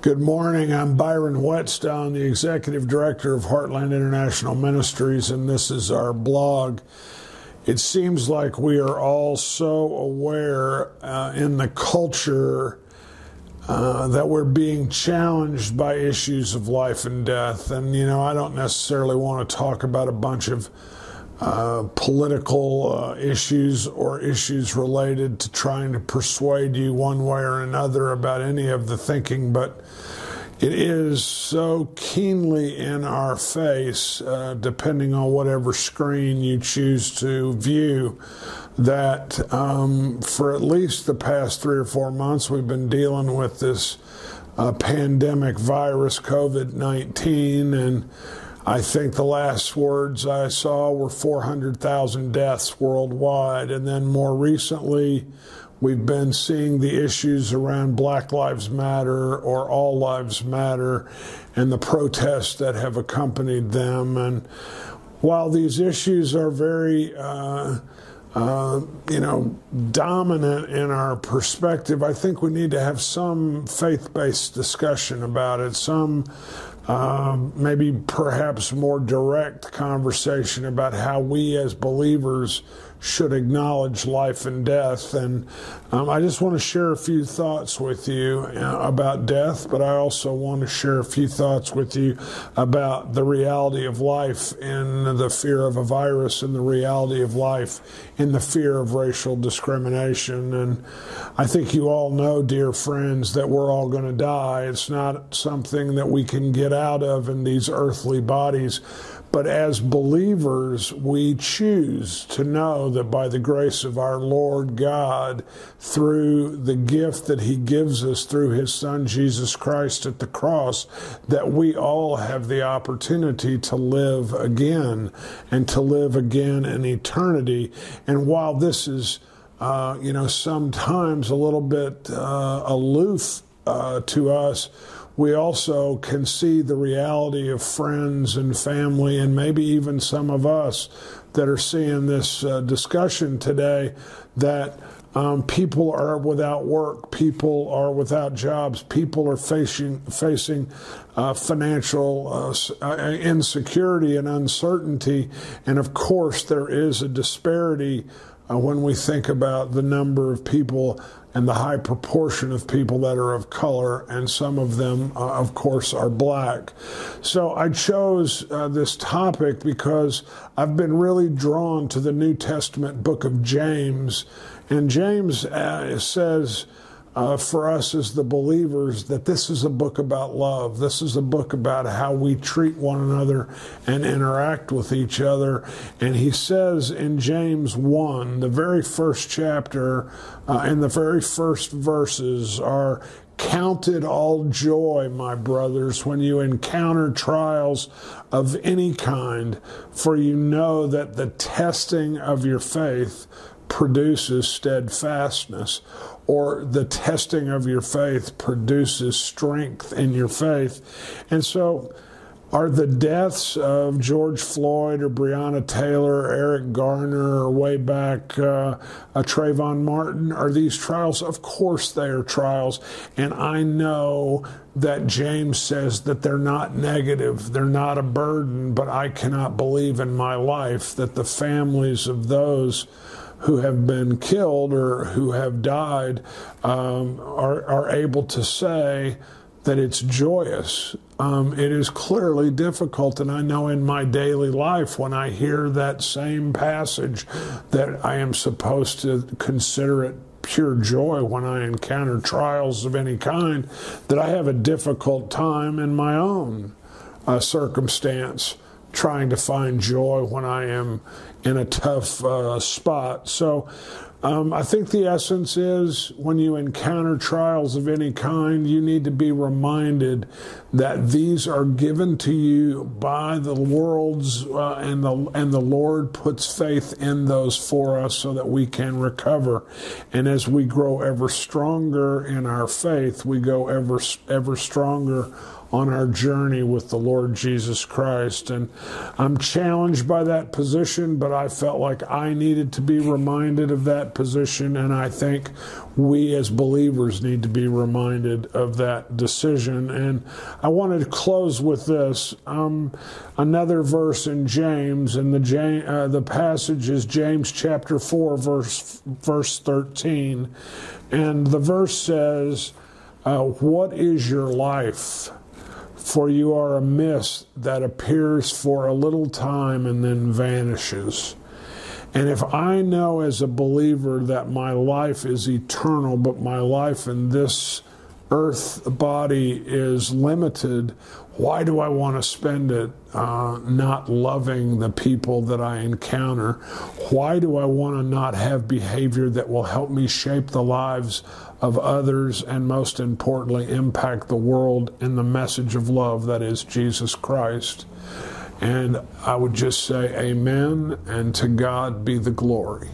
Good morning. I'm Byron Whetstone, the Executive Director of Heartland International Ministries, and this is our blog. It seems like we are all so aware uh, in the culture uh, that we're being challenged by issues of life and death. And, you know, I don't necessarily want to talk about a bunch of uh, political uh, issues or issues related to trying to persuade you one way or another about any of the thinking, but it is so keenly in our face, uh, depending on whatever screen you choose to view, that um, for at least the past three or four months, we've been dealing with this uh, pandemic virus, COVID 19, and I think the last words I saw were 400,000 deaths worldwide. And then more recently, we've been seeing the issues around Black Lives Matter or All Lives Matter and the protests that have accompanied them. And while these issues are very, uh, uh, you know, dominant in our perspective, I think we need to have some faith based discussion about it, some um, maybe perhaps more direct conversation about how we as believers should acknowledge life and death. And um, I just want to share a few thoughts with you uh, about death, but I also want to share a few thoughts with you about the reality of life in the fear of a virus and the reality of life in the fear of racial discrimination. And I think you all know, dear friends, that we're all going to die. It's not something that we can get out of in these earthly bodies but as believers, we choose to know that by the grace of our Lord God, through the gift that He gives us through His Son Jesus Christ at the cross, that we all have the opportunity to live again and to live again in eternity. And while this is, uh, you know, sometimes a little bit uh, aloof uh, to us, we also can see the reality of friends and family, and maybe even some of us that are seeing this uh, discussion today that um, people are without work, people are without jobs, people are facing facing uh, financial uh, uh insecurity and uncertainty, and of course there is a disparity uh, when we think about the number of people and the high proportion of people that are of color, and some of them, uh, of course, are black. So I chose uh, this topic because I've been really drawn to the New Testament book of James, and James uh, says, uh, for us as the believers that this is a book about love. This is a book about how we treat one another and interact with each other. And he says in James 1, the very first chapter uh, and the very first verses are Count it all joy, my brothers, when you encounter trials of any kind, for you know that the testing of your faith produces steadfastness or the testing of your faith produces strength in your faith. And so, are the deaths of George Floyd or Breonna Taylor, or Eric Garner, or way back uh, Trayvon Martin, are these trials? Of course they are trials. And I know that James says that they're not negative, they're not a burden, but I cannot believe in my life that the families of those who have been killed or who have died um, are, are able to say that it's joyous. Um, it is clearly difficult, and I know in my daily life when I hear that same passage that I am supposed to consider it pure joy when I encounter trials of any kind, that I have a difficult time in my own uh, circumstance trying to find joy when I am in a tough uh, spot. So um, I think the essence is when you encounter trials of any kind, you need to be reminded that these are given to you by the world's uh, and the and the Lord puts faith in those for us so that we can recover. And as we grow ever stronger in our faith, we go ever ever stronger on our journey with the Lord Jesus Christ. And I'm challenged by that position, but I felt like I needed to be reminded of that position. And I think we as believers need to be reminded of that decision. And I wanted to close with this um, another verse in James, and the, uh, the passage is James chapter 4, verse, verse 13. And the verse says, uh, What is your life? For you are a mist that appears for a little time and then vanishes. And if I know as a believer that my life is eternal, but my life in this earth body is limited, why do I want to spend it uh, not loving the people that I encounter? Why do I want to not have behavior that will help me shape the lives of others and, most importantly, impact the world in the message of love that is Jesus Christ? And I would just say, Amen, and to God be the glory.